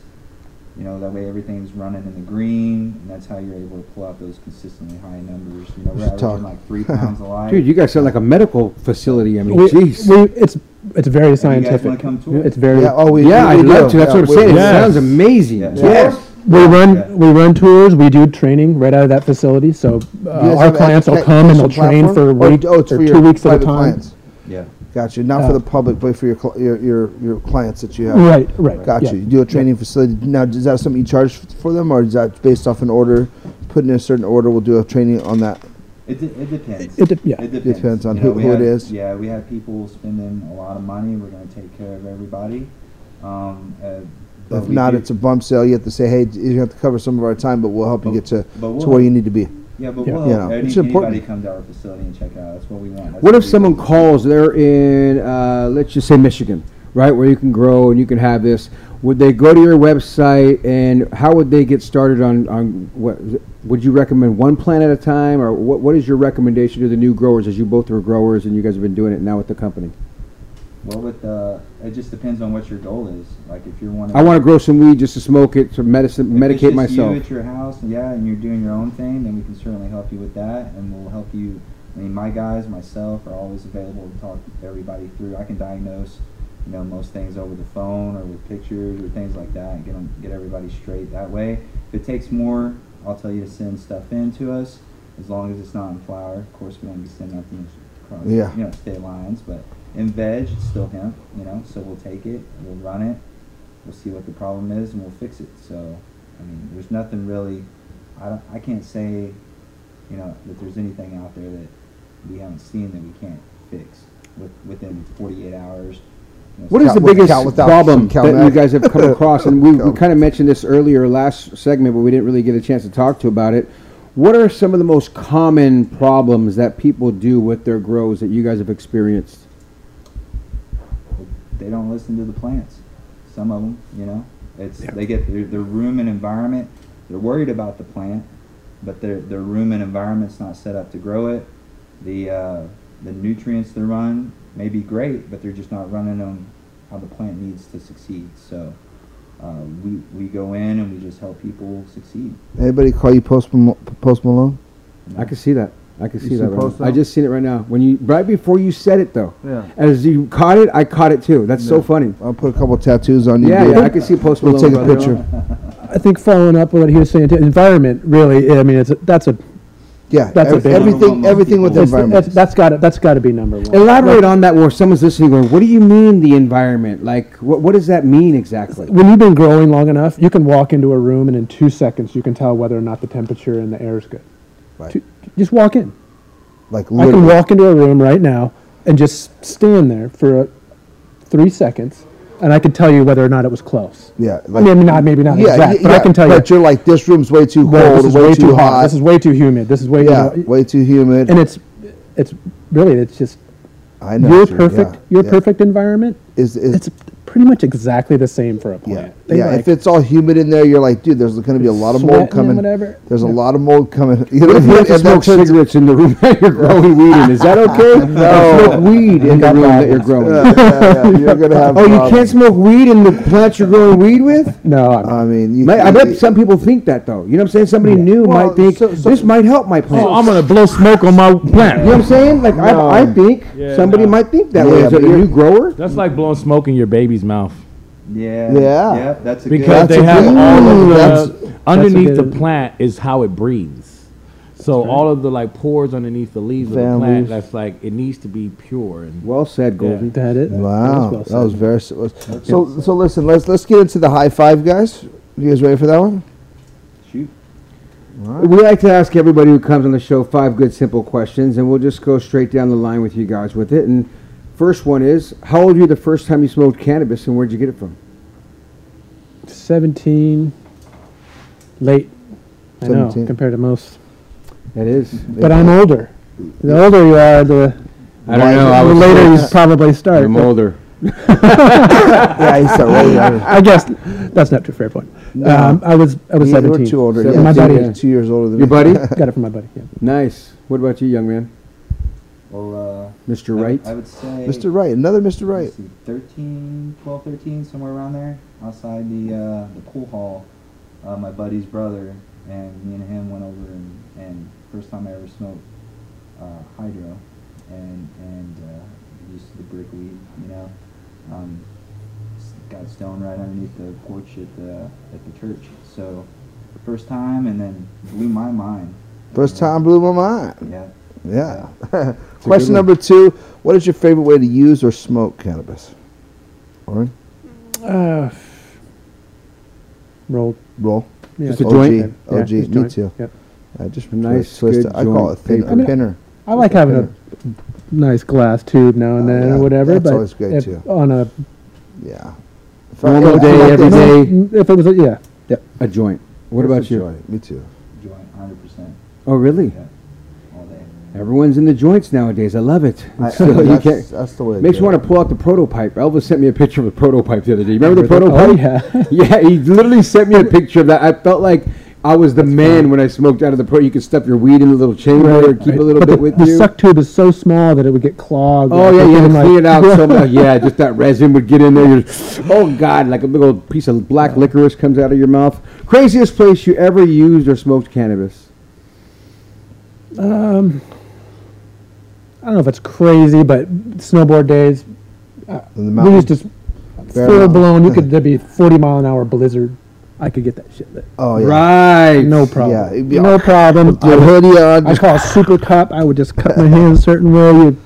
You know, that way everything's running in the green, and that's how you're able to pull out those consistently high numbers. You know, we're Just averaging like three pounds a light. Dude, you guys sound like a medical facility. I mean, we, jeez. we, it's it's very You guys scientific wanna come it's very Yeah. Oh, we. yeah, we, I'd we love to. That's Yeah, what I'm saying. do. It sounds amazing. Yeah. Yes. We run Yeah. we run tours we do training right out of that facility so uh, guys our have clients will educa- come and they'll educational train for a platform? Or- week oh, it's or for two your weeks at a private time Clients. Yeah. Gotcha. Not Uh, for the public, but for your cl- your your, your clients that you have. right right Gotcha. yeah. You do a training facility. Now, is that something you charge f- for them, or is that based off an order? Put in a certain order, we'll do a training on that. It, de- it depends. It de- yeah. It depends. Depends on You know, who- we who it have- is. Yeah, we have people spending a lot of money. We're going to take care of everybody. Um, uh, but If not, do- it's a bump sale. You have to say, hey, you have to cover some of our time, but we'll help you get to, we'll to where you need to be. yeah, but Yeah. we'll You help know, any, it's important. anybody come to our facility and check out. That's what we want. That's What if someone do. calls? They're in, uh, let's just say Michigan, right, where you can grow and you can have this. Would they go to your website and how would they get started on on what? Would you recommend one plant at a time, or what? What is your recommendation to the new growers, as you both are growers and you guys have been doing it now with the company? Well, with uh, it just depends on what your goal is. Like if you're wanting, I want to grow some weed just to smoke it, to medicine, if it's medicate just myself. You at your house, yeah, and you're doing your own thing, then we can certainly help you with that, and we'll help you. I mean, my guys, myself, are always available to talk everybody through. I can diagnose you know most things over the phone or with pictures or things like that, and get 'em- get everybody straight that way. If it takes more, I'll tell you to send stuff in to us, as long as it's not in flower. Of course, we don't be sending nothing across, Yeah. you know, state lines, but in veg, it's still hemp, you know. So we'll take it, we'll run it, we'll see what the problem is, and we'll fix it. So, I mean, there's nothing really. I don't. I can't say, you know, that there's anything out there that we haven't seen that we can't fix with, within 48 hours. You know, What is the biggest problem that you guys have come across? And we, we kind of mentioned this earlier last segment, but we didn't really get a chance to talk to about it. What are some of the most common problems that people do with their grows that you guys have experienced? They don't listen to the plants. Some of them, you know, it's they get their, their room and environment. They're worried about the plant, but their their room and environment's not set up to grow it. The uh, the nutrients they run may be great, but they're just not running them how the plant needs to succeed. So uh, we we go in and we just help people succeed. Anybody call you Post, Post Malone? I can see that. I can You see see that. Right post now. I just seen it right now. When you right before you said it though. Yeah. As you caught it, I caught it too. That's so funny. I'll put a couple tattoos on you. Yeah, dude. yeah, I can see Post We'll Malone, take a picture. I think following up on what he was saying, to environment really. I mean, it's a, that's a Yeah, That's a ev- big everything, one. everything with the environment. that's, that's got to that's got to be number one. Elaborate on that where someone's listening going, what do you mean the environment? Like, what, what does that mean exactly? when you've been growing long enough, you can walk into a room and in two seconds you can tell whether or not the temperature in the air is good. Right. Two- just walk in. like literally. I can walk into a room right now and just stand there for uh, three seconds, and I can tell you whether or not it was close. Yeah, I mean, not maybe not yeah, exact, yeah, but I can tell But you. you're like, this room's way too cold, this is way, too hot. This is way too humid. This is way yeah, know, way too humid. and it's it's really it's just I know. your perfect yeah, your perfect environment. is is It's pretty much exactly the same for a plant. They yeah. like if it's all humid in there, you're like, dude, there's going to be a lot of mold coming. whatever. There's a lot of mold coming. You know, if you have to smoke cigarettes in the room that you're growing weed in? Is that okay? No. Smoke weed in the room that that. you're growing. Yeah, yeah, yeah, you're gonna have. Oh, you can't smoke weed in the plants you're growing weed with? no, I mean, I mean, you, Ma- I bet some people think that though. You know what I'm saying? Somebody new Well, might think so- so- this might help my plant. Oh, I'm gonna blow smoke on my plant. you know what I'm saying? Like No. I, I think Yeah, somebody no. might think that Yeah, way. As a new grower, That's like blowing smoke in your baby's mouth Yeah. Yeah. Yeah. That's a because That's they a have good- all of that's- the underneath the good- plant is how it breathes. So all of the like pores underneath the leaves of the plant, leaves. that's like it needs to be pure and well said, Goldie. that it. Wow, well that was very. s- was- So so listen, let's let's get into the high five, guys. You guys ready for that one? Shoot. We like to ask everybody who comes on the show five good, simple questions, and we'll just go straight down the line with you guys with it. And first one is, how old were you the first time you smoked cannabis, and where'd you get it from? 17 late i know 17. compared to most That is. but i'm older the older you are the, I don't know. I the was later you probably start I'm but older. yeah, he's so right. yeah. i guess that's not too fair point um, i was i was You were 17 too older. So Yeah, my two, buddy yeah. two years older than Your me. buddy? got it from my buddy yeah. nice. What about you, young man? Well, uh, Mr. I Wright? I would say. Mr. Wright, another Mr. Wright. see, 13, 12, 13, somewhere around there, outside the uh, the pool hall. Uh, my buddy's brother and me and him went over and, and first time I ever smoked uh, hydro, and and uh, used the brick weed, you know. Um, got stoned right underneath the porch at the at the church. So first time, and then blew my mind. First time blew my mind. Yeah. Yeah. Question number two: What is your favorite way to use or smoke cannabis? Oren, uh, rolled roll. yeah. Just a OG, joint? Yeah, OG, just me joint. too. Yep. I just A nice, twist good it. I call it joint thin, paper. a pinner. i like a having a nice glass tube now and Oh, then yeah. or whatever That's but always great, if too. on a Yeah. If I- Normal I day, like every this- day. if it was a, yeah yeah A joint. What That's about you? joint. Me too. Joint, hundred percent. Oh, really? Yeah. Everyone's in the joints nowadays. I love it. I- So I- you that's, that's the way. to Makes you want to pull out the prototype. Elvis sent me a picture of a prototype the other day. You remember the Remember that? prototype? Oh, yeah. yeah, he literally sent me a picture of that. I felt like I was the man when I smoked out of the pro. You could stuff your weed in a little chamber, and keep a little but bit the, with the you. suck tube is so small that it would get clogged. Oh yeah, like, you had to within, clean it out so much. Yeah, just that resin would get in there. You're, oh god, like a big old piece of black licorice comes out of your mouth. Craziest place you ever used or smoked cannabis? Um, I don't know if it's crazy, but snowboard days. In the We used to. full Mountain. blown. You could there'd be forty mile an hour blizzard. I could get that shit lit. Oh yeah. Right. No problem. Yeah, it'd be no all- problem. With your hoodie on. I call a super cup. I would just cut my hands a certain way. You,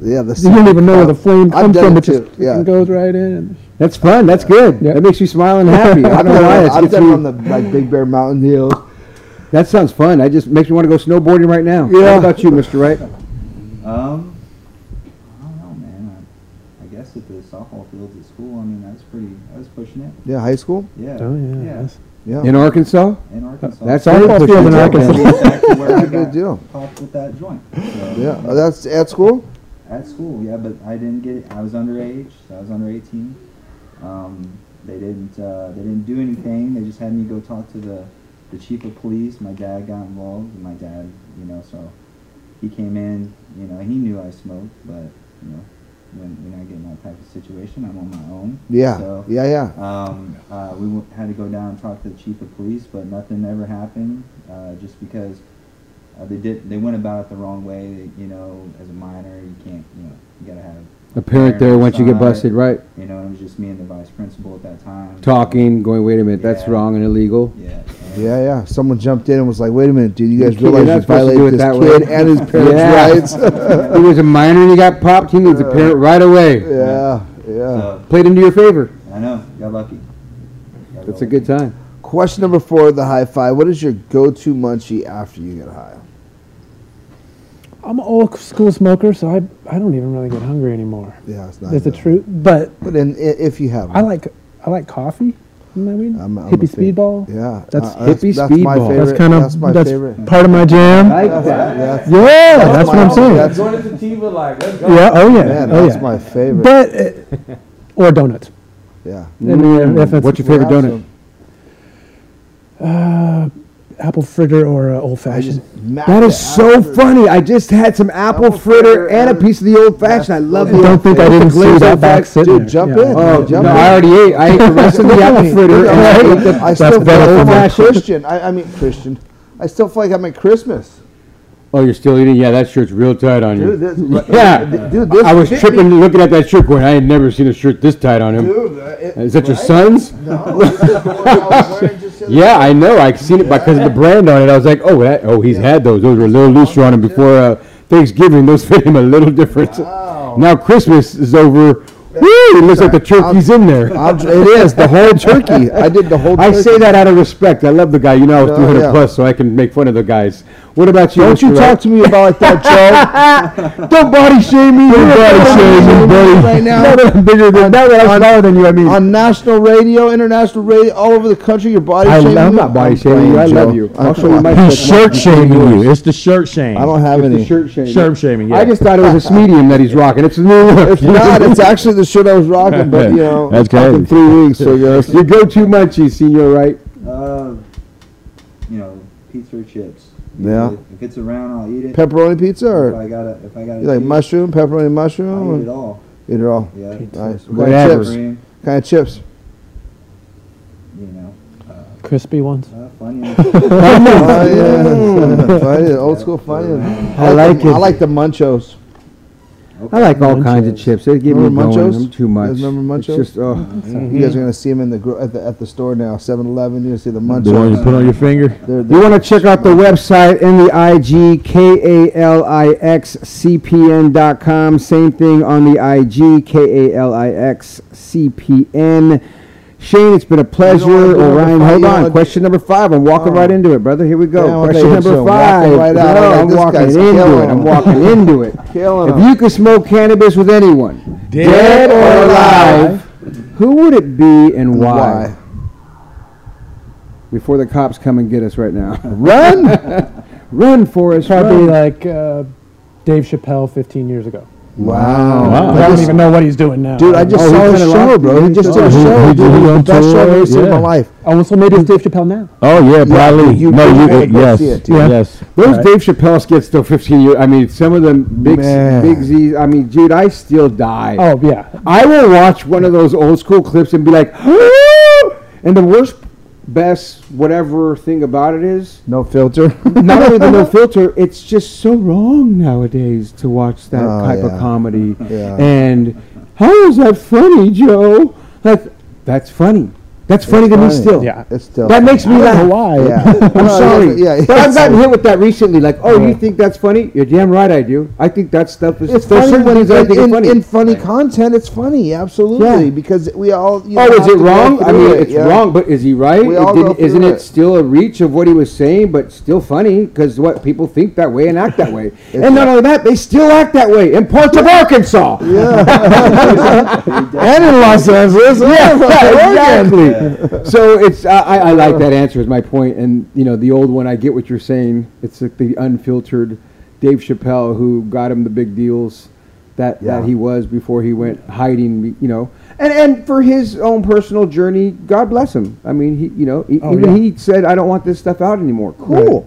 yeah, the you don't even know where the flame comes from. it It just yeah. goes right in. That's fun. That's good. Yeah. That makes you smile and happy. I I've don't know done, why. It's I've done on the like Big Bear Mountain Hills. that sounds fun. I just makes me want to go snowboarding right now. Yeah. How about you, Mr. Wright? Um, I don't know, man. I, I guess at the softball fields at school, I mean, I was pretty, I was pushing it. Yeah, high school. Yeah. Oh yeah. Yeah. Yeah, In Arkansas? In Arkansas. That's Softball good. field in Arkansas. That's exactly where That's I a good got deal. popped with that joint. So, Yeah, oh, that's at school. At school, yeah, but I didn't get it. I was underage. So I was under 18. Um, they didn't. Uh, they didn't do anything. They just had me go talk to the, the chief of police. My dad got involved, and my dad, you know, so he came in. You know, he knew I smoked, but you know, when when I get in that type of situation, I'm on my own. Yeah, So, yeah, yeah. um, uh, we w- had to go down and talk to the chief of police, but nothing ever happened. Uh, just because uh, they did, they went about it the wrong way. You know, as a minor, you can't. You know, you gotta have A parent there once you get busted, right? You know, it was just me and the vice principal at that time. Talking, going, wait a minute, that's wrong and illegal. Yeah. Yeah, yeah. Someone jumped in and was like, "Wait a minute, dude! You You guys can't- you're realize you supposed to do violated this that kid way." and his parents' Yeah. rights." he was a minor and he got popped. He needs a parent right away. yeah, yeah. So, Played into your favor. I know. Got lucky. Got That's a good time. Question number four: The high five. What is your go-to munchie after you get high? I'm an old school smoker, so I I don't even really get hungry anymore. Yeah, it's not. That's the truth. But But then, if you have, I like I like coffee. Isn't that weird? I'm- I'm a Hippie speedball. Yeah, That's uh, hippie that's my speedball. favorite. That's kind of that's my that's favorite. part of my jam. I Like That's, that. that's, yeah, that's, what I'm saying. that's- Going to Sativa, like, let's go. yeah. Oh yeah. man, oh that's yeah. my favorite. But uh, or donuts. yeah. I mean, if it's What's your favorite donut? uh, apple fritter or uh, old fashioned. mash That it is so after- funny. I just had some apple, Apple fritter fritter and a piece of the old fashioned. I love I the don't think I didn't see Glazed that old back fashioned. sitting Dude, jump Yeah. in. Oh, Jump no, in. I already ate. I ate the rest of the apple fritter. and I ate the I still feel better like I'm a. Christian. I, I mean Christian. I still feel like I'm at Christmas. Oh, you're still eating? Yeah, that shirt's real tight on you. Dude, this, Yeah. dude, this I was tripping me- looking at that shirt going, I had never seen a shirt this tight on him. Dude, uh, it- Is that your son's? No, this is the one I was wearing just the other Yeah. I know. I seen it because of the brand on it. I was like, oh, that, oh, he's had those. Those were a little looser on him before uh, Thanksgiving. Those fit him a little different. Now Christmas is over. Woo! It looks like the turkey's in there. I'll- it is the whole turkey. I did the whole. I turkey. say that out of respect. I love the guy. You know, I was No, 300 yeah. plus, so I can make fun of the guys. What about you? Don't you Mr. talk Wright? to me about that, Joe. Don't body shame me. Don't body shame me, buddy. Right now. Now that I'm bigger than, now that I'm smaller than you, I mean. on national radio, international radio, all over the country, you're body I, shaming. I'm me? not body shaming you. I playing, love Joe. you. I'll show you my. He's shirt shaming you. It's the shirt shame. I don't have It's the any. shirt shaming. Shirt shaming, yeah. I just thought it was a medium that he's rocking. It's a new. It's not. It's actually the shirt I was rocking, but you know, That's it's fucking crazy. three weeks. So you yes. Your go-to munchies, senior, right? Uh, you know, pizza or chips. Yeah. If, if it's around, I'll eat it. pepperoni pizza or if I gotta, if I gotta, you like cheat, mushroom, pepperoni mushroom. I mushroom. eat it all. Eat it all. Yeah. Nice. What Whatever. kind of chips? Cream, Kind of chips. you know, uh, Crispy ones. uh, funny. oh yeah, funny, old school funny. I like it. I like the munchos. I like all kinds of chips. They give me Remember going. Munchos? I'm too You much. guys remember It's just, oh. Mm-hmm. You guys are gonna see them in the gro- at the at the store now. 7-Eleven. You're gonna see the munchos. The one you put on your finger. They're, You they're, want to check out the website in the IG, K-A-L-I-X-C-P-N dot com. Same thing on the IG, K-A-L-I-X-C-P-N. Shane, it's been a pleasure. wanna Orion, five? hold on. Question number five. I'm walking Oh. right into it, brother. Here we go. Yeah, Question that number intro. Walking five. right out. No, I'm like, I'm walking into killing it. I'm walking into it. killing If 'em. you could smoke cannabis with anyone, dead, or alive, who would it be and why? Why? Before the cops come and get us right now. Run! Run, Forrest. Probably run. like uh, Dave Chappelle 15 years ago. Wow. Wow. I don't even know what he's doing now. Dude, I just Oh, saw he's his show, bro. He just Oh, did a show. he Dude, did it was the own best show I've tour, ever seen in my life. Oh, so maybe it's Dave Chappelle now. Oh yeah, probably. you- no, you you. gotta yes, see it, dude. Yeah. yes. Those Right. Dave Chappelle skits still 15 years. I mean, some of them big, big Z's. I mean, dude, I still die. Oh yeah, I will watch one of those old school clips and be like, and the worst, best, whatever thing about it is, No filter. not only the no filter, it's just so wrong nowadays to watch that Oh, type yeah. of comedy. Yeah. And how is that funny, Joe? Like, that's funny. That's funny to me funny. still. Yeah. It's still That makes me laugh. why. Yeah. I'm Well, sorry, yeah, yeah, but I've gotten hit with that recently. Like, oh, you think that's funny? You're damn right, I do. I think that stuff is. It's there's funny certain when things I in, think are in, funny. in funny content. It's funny, absolutely, Yeah. because we all. You Oh, is have it to go wrong? I through mean, it, it's yeah. wrong, but is he right? We It all go didn't- isn't it it. still a reach of what he was saying, but still funny? Because what people think that way and act that way, and not only that, they still act that way in parts of Arkansas. Yeah, and in Los Angeles. Yeah, yeah, exactly. So it's I, I like that answer is my point, and you know the old one. I get what you're saying. It's like the unfiltered Dave Chappelle who got him the big deals that Yeah. that he was before he went hiding. You know, and and for his own personal journey, God bless him. I mean, he you know he, Oh, even yeah. he said, I don't want this stuff out anymore. Cool,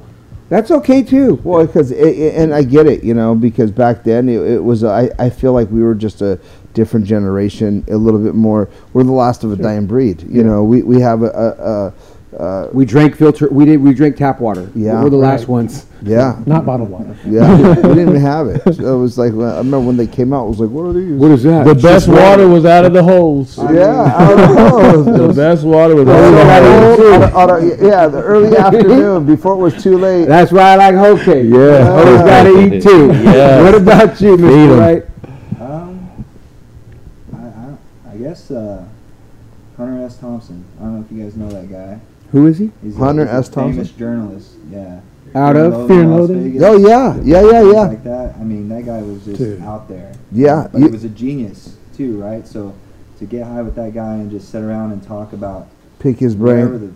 that's okay too. Well, because and I get it, you know, because back then it, it was. I I feel like we were just a different generation, a little bit more. We're the last of a dying breed. You know, we we have a. a, a uh, We drank filter. We did. We drank tap water. Yeah. we're the last ones. yeah, Not bottled water. yeah, we didn't even have it. So it was like I remember when they came out. It was like, what are these? What is that? The It's best just water was out of the holes. Yeah, I don't know. The best water was out of the holes. a- on a- on a- yeah, the early afternoon before it was too late. That's why I like hoe cake. Yeah. Hoes gotta eat too. Yes. What about you, Feed Mr. 'em. Wright? Um, I, I, I guess uh, Hunter S. Thompson. I don't know if you guys know that guy. Who is he? He's Hunter a, he's a S. Thompson? famous journalist. Yeah. Out Fear of and Fear and Loathing? Oh yeah, yeah, yeah, yeah. Like that. I mean, that guy was just Dude. out there. Yeah, But you- he was a genius too, right? So to get high with that guy and just sit around and talk about Pick his brain. that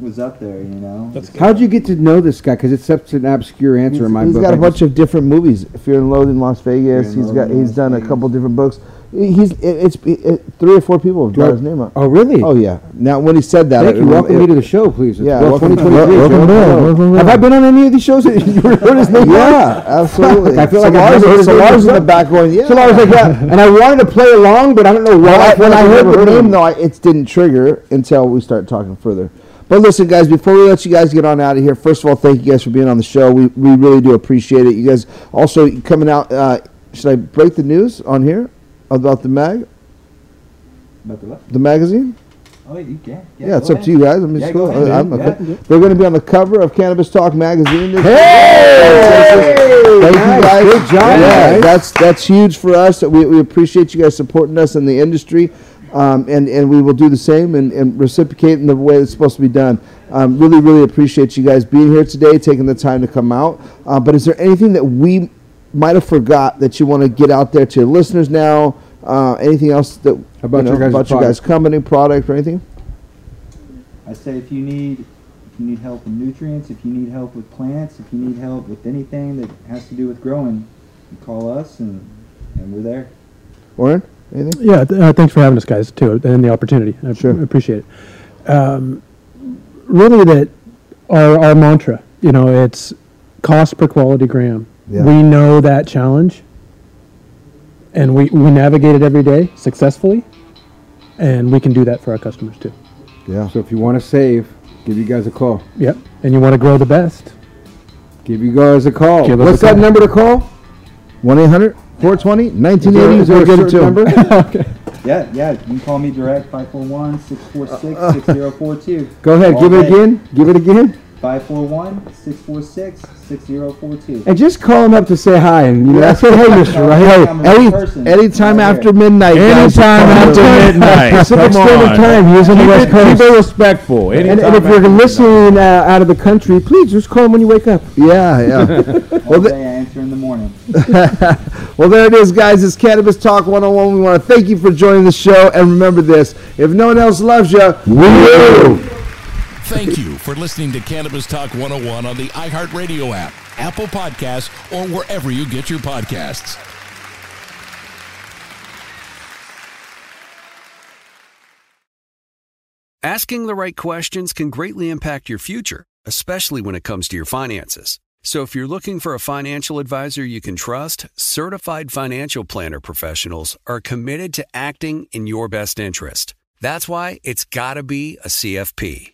was up there, you know. That's How'd you get to know this guy? Because it's such an obscure answer He's, in my he's book. He's got a I bunch of different movies. Fear and Loathing, in Las Vegas. Fear and He's got. He's Las done a couple different books. He's. It, it's it, three or four people have brought his name up. Oh, really? Oh yeah. Now when he said that, Thank it- you. Welcome it- me to the show, please. Yeah, Well, welcome- 2023. wel- welcome Joe. back, Hello. welcome Have. I been on any of these shows that you heard his name? Yeah, absolutely. I feel like so I've Lars, never heard his name in the back going, yeah. So I was like, yeah, and I wanted to play along, but I don't know why. Well, I, I feel when I heard the name, though, it didn't trigger until we start talking further. But listen, guys, before we let you guys get on out of here, first of all, thank you guys for being on the show. We, we really do appreciate it. You guys also coming out. Uh, should I break the news on here about the mag, About the what? the magazine? Oh, you can. Yeah, it's up to you guys. I'm just Yeah, cool. go ahead, I'm okay. Yeah. They're going to be on the cover of Cannabis Talk magazine. This Hey! Thank Nice. you guys. Good job, Yeah, guys. that's that's huge for us. We, we appreciate you guys supporting us in the industry, um, and and we will do the same and, and reciprocate in the way it's supposed to be done. Um, really, really appreciate you guys being here today, taking the time to come out. Uh, but is there anything that we might have forgot that you want to get out there to your listeners now? Uh, anything else that About you know, your guys' about your guys' company, product, or anything? I say if you need if you need help with nutrients, if you need help with plants, if you need help with anything that has to do with growing, you call us and and we're there. Warren, anything? Yeah, th- uh, thanks for having us, guys, too, and the opportunity. I Sure. appreciate it. Um, really, that our our mantra, you know, it's cost per quality gram. Yeah. We know that challenge, and we we navigate it every day successfully, and we can do that for our customers too. Yeah. So if you want to save, give you guys a call. Yep. And you want to grow the best. Give you guys a call. Give What's a that call. number to call? 1 800 420 1980 is there a We'll certain to 'em. number? Yeah, yeah. You can call me direct 541-646-6042. Go ahead, All give it again. Give it again. 541-646-6042. And just call him up to say hi and you know, say, hey, Mr. Wright. Hey, I'm any, person anytime right after here. midnight. guys, Anytime after midnight. Pacific Come Standard on. Time. He's on the Keep West it, Coast. keep it respectful. And, Anytime and if you're listening uh, out of the country, please just call him when you wake up. Yeah, yeah. All day I answer in the morning. well, there it is, guys. It's Cannabis Talk 101. We want to thank you for joining the show. And remember this if no one else loves you, we do. Thank you for listening to Cannabis Talk 101 on the iHeartRadio app, Apple Podcasts, or wherever you get your podcasts. Asking the right questions can greatly impact your future, especially when it comes to your finances. So if you're looking for a financial advisor you can trust, certified financial planner professionals are committed to acting in your best interest. That's why it's got to be a CFP.